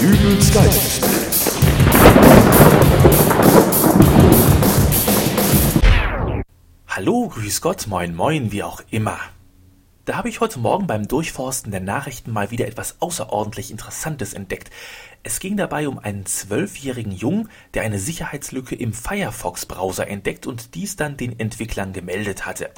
Dübels. Hallo, grüß Gott, moin moin, wie auch immer. Da habe ich heute Morgen beim Durchforsten der Nachrichten mal wieder etwas außerordentlich Interessantes entdeckt. Es ging dabei um einen zwölfjährigen Jungen, der eine Sicherheitslücke im Firefox-Browser entdeckt und dies dann den Entwicklern gemeldet hatte.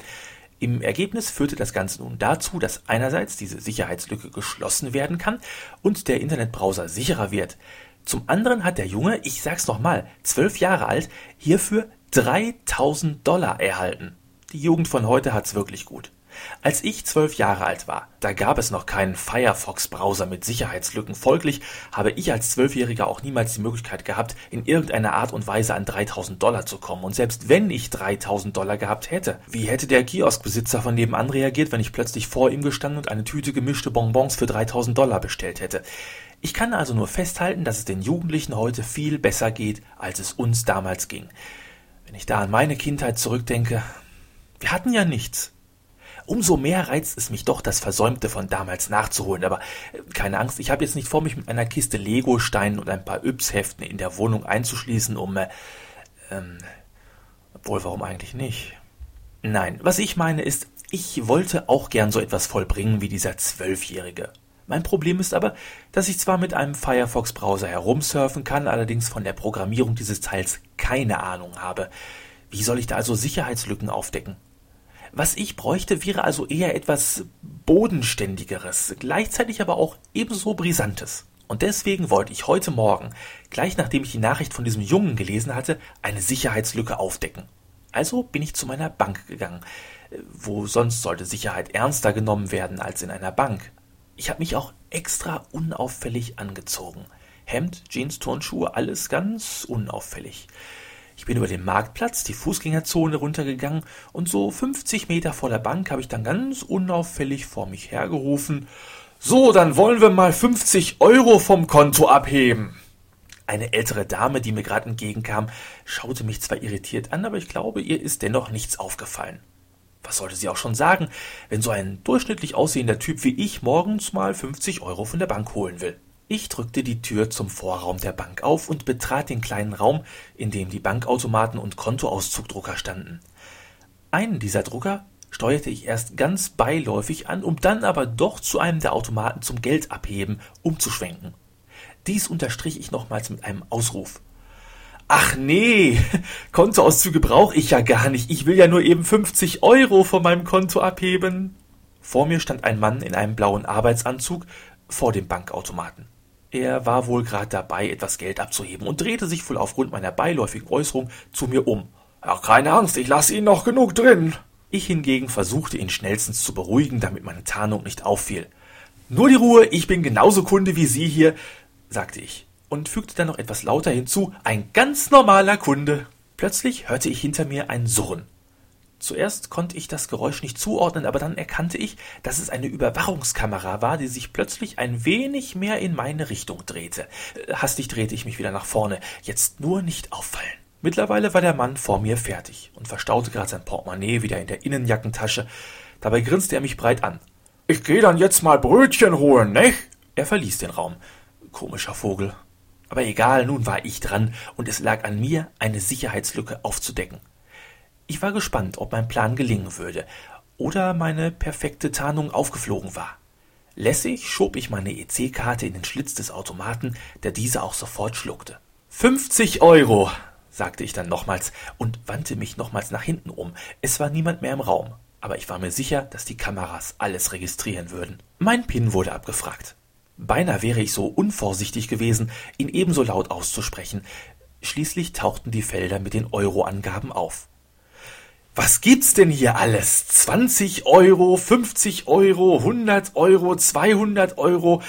Im Ergebnis führte das Ganze nun dazu, dass einerseits diese Sicherheitslücke geschlossen werden kann und der Internetbrowser sicherer wird. Zum anderen hat der Junge, ich sag's nochmal, zwölf Jahre alt, hierfür 3000 Dollar erhalten. Die Jugend von heute hat's wirklich gut. Als ich zwölf Jahre alt war, da gab es noch keinen Firefox-Browser mit Sicherheitslücken. Folglich habe ich als Zwölfjähriger auch niemals die Möglichkeit gehabt, in irgendeiner Art und Weise an 3000 Dollar zu kommen. Und selbst wenn ich 3000 Dollar gehabt hätte, wie hätte der Kioskbesitzer von nebenan reagiert, wenn ich plötzlich vor ihm gestanden und eine Tüte gemischte Bonbons für 3000 Dollar bestellt hätte? Ich kann also nur festhalten, dass es den Jugendlichen heute viel besser geht, als es uns damals ging. Wenn ich da an meine Kindheit zurückdenke, wir hatten ja nichts. Umso mehr reizt es mich doch, das Versäumte von damals nachzuholen. Aber äh, keine Angst, ich habe jetzt nicht vor, mich mit einer Kiste Lego-Steinen und ein paar Yps-Heften in der Wohnung einzuschließen, um... Äh, ähm, obwohl, warum eigentlich nicht? Nein, was ich meine ist, ich wollte auch gern so etwas vollbringen wie dieser Zwölfjährige. Mein Problem ist aber, dass ich zwar mit einem Firefox-Browser herumsurfen kann, allerdings von der Programmierung dieses Teils keine Ahnung habe. Wie soll ich da also Sicherheitslücken aufdecken? Was ich bräuchte, wäre also eher etwas Bodenständigeres, gleichzeitig aber auch ebenso Brisantes. Und deswegen wollte ich heute Morgen, gleich nachdem ich die Nachricht von diesem Jungen gelesen hatte, eine Sicherheitslücke aufdecken. Also bin ich zu meiner Bank gegangen. Wo sonst sollte Sicherheit ernster genommen werden als in einer Bank? Ich habe mich auch extra unauffällig angezogen. Hemd, Jeans, Turnschuhe, alles ganz unauffällig. Ich bin über den Marktplatz, die Fußgängerzone runtergegangen und so 50 Meter vor der Bank habe ich dann ganz unauffällig vor mich hergerufen. So, dann wollen wir mal 50 Euro vom Konto abheben. Eine ältere Dame, die mir gerade entgegenkam, schaute mich zwar irritiert an, aber ich glaube, ihr ist dennoch nichts aufgefallen. Was sollte sie auch schon sagen, wenn so ein durchschnittlich aussehender Typ wie ich morgens mal 50 Euro von der Bank holen will? Ich drückte die Tür zum Vorraum der Bank auf und betrat den kleinen Raum, in dem die Bankautomaten und Kontoauszugdrucker standen. Einen dieser Drucker steuerte ich erst ganz beiläufig an, um dann aber doch zu einem der Automaten zum Geldabheben umzuschwenken. Dies unterstrich ich nochmals mit einem Ausruf. Ach nee, Kontoauszüge brauche ich ja gar nicht. Ich will ja nur eben 50 Euro von meinem Konto abheben. Vor mir stand ein Mann in einem blauen Arbeitsanzug vor dem Bankautomaten. Er war wohl gerade dabei, etwas Geld abzuheben und drehte sich wohl aufgrund meiner beiläufigen Äußerung zu mir um. Ach, keine Angst, ich lasse Ihnen noch genug drin. Ich hingegen versuchte ihn schnellstens zu beruhigen, damit meine Tarnung nicht auffiel. Nur die Ruhe, ich bin genauso Kunde wie Sie hier, sagte ich und fügte dann noch etwas lauter hinzu, ein ganz normaler Kunde. Plötzlich hörte ich hinter mir ein Surren. Zuerst konnte ich das Geräusch nicht zuordnen, aber dann erkannte ich, dass es eine Überwachungskamera war, die sich plötzlich ein wenig mehr in meine Richtung drehte. Äh, hastig drehte ich mich wieder nach vorne. Jetzt nur nicht auffallen. Mittlerweile war der Mann vor mir fertig und verstaute gerade sein Portemonnaie wieder in der Innenjackentasche. Dabei grinste er mich breit an. Ich geh dann jetzt mal Brötchen holen, nicht? Er verließ den Raum. Komischer Vogel. Aber egal, nun war ich dran und es lag an mir, eine Sicherheitslücke aufzudecken. Ich war gespannt, ob mein Plan gelingen würde oder meine perfekte Tarnung aufgeflogen war. Lässig schob ich meine EC-Karte in den Schlitz des Automaten, der diese auch sofort schluckte. 50 Euro, sagte ich dann nochmals und wandte mich nochmals nach hinten um. Es war niemand mehr im Raum, aber ich war mir sicher, dass die Kameras alles registrieren würden. Mein PIN wurde abgefragt. Beinahe wäre ich so unvorsichtig gewesen, ihn ebenso laut auszusprechen. Schließlich tauchten die Felder mit den Euroangaben auf. Was gibt's denn hier alles? 20 Euro, 50 Euro, 100 Euro, 200 Euro.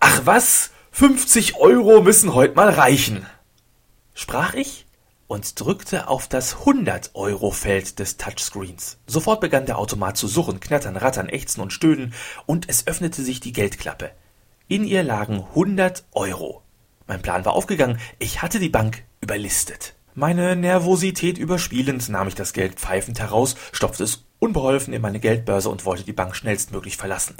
Ach was, 50 Euro müssen heute mal reichen. Sprach ich und drückte auf das 100-Euro-Feld des Touchscreens. Sofort begann der Automat zu surren, knattern, rattern, ächzen und stöhnen und es öffnete sich die Geldklappe. In ihr lagen 100 Euro. Mein Plan war aufgegangen, ich hatte die Bank überlistet. Meine Nervosität überspielend nahm ich das Geld pfeifend heraus, stopfte es unbeholfen in meine Geldbörse und wollte die Bank schnellstmöglich verlassen.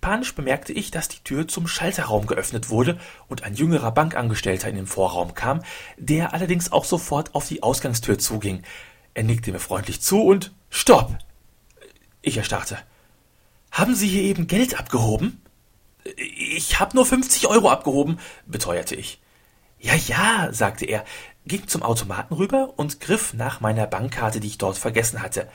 Panisch bemerkte ich, dass die Tür zum Schalterraum geöffnet wurde und ein jüngerer Bankangestellter in den Vorraum kam, der allerdings auch sofort auf die Ausgangstür zuging. Er nickte mir freundlich zu und Stopp! Ich erstarrte. Haben Sie hier eben Geld abgehoben? Ich hab nur 50 Euro abgehoben, beteuerte ich. Ja, ja, sagte er, ging zum Automaten rüber und griff nach meiner Bankkarte, die ich dort vergessen hatte.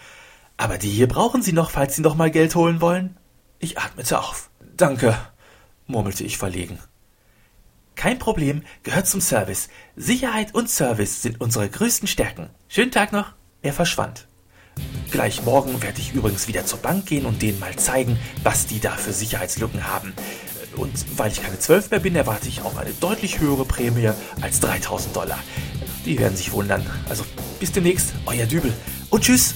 Aber die hier brauchen Sie noch, falls Sie noch mal Geld holen wollen. Ich atmete auf. Danke, murmelte ich verlegen. Kein Problem, gehört zum Service. Sicherheit und Service sind unsere größten Stärken. Schönen Tag noch. Er verschwand. Gleich morgen werde ich übrigens wieder zur Bank gehen und denen mal zeigen, was die da für Sicherheitslücken haben. Und weil ich keine 12 mehr bin, erwarte ich auch eine deutlich höhere Prämie als 3000 Dollar. Die werden sich wundern. Also bis demnächst, euer Dübel. Und tschüss.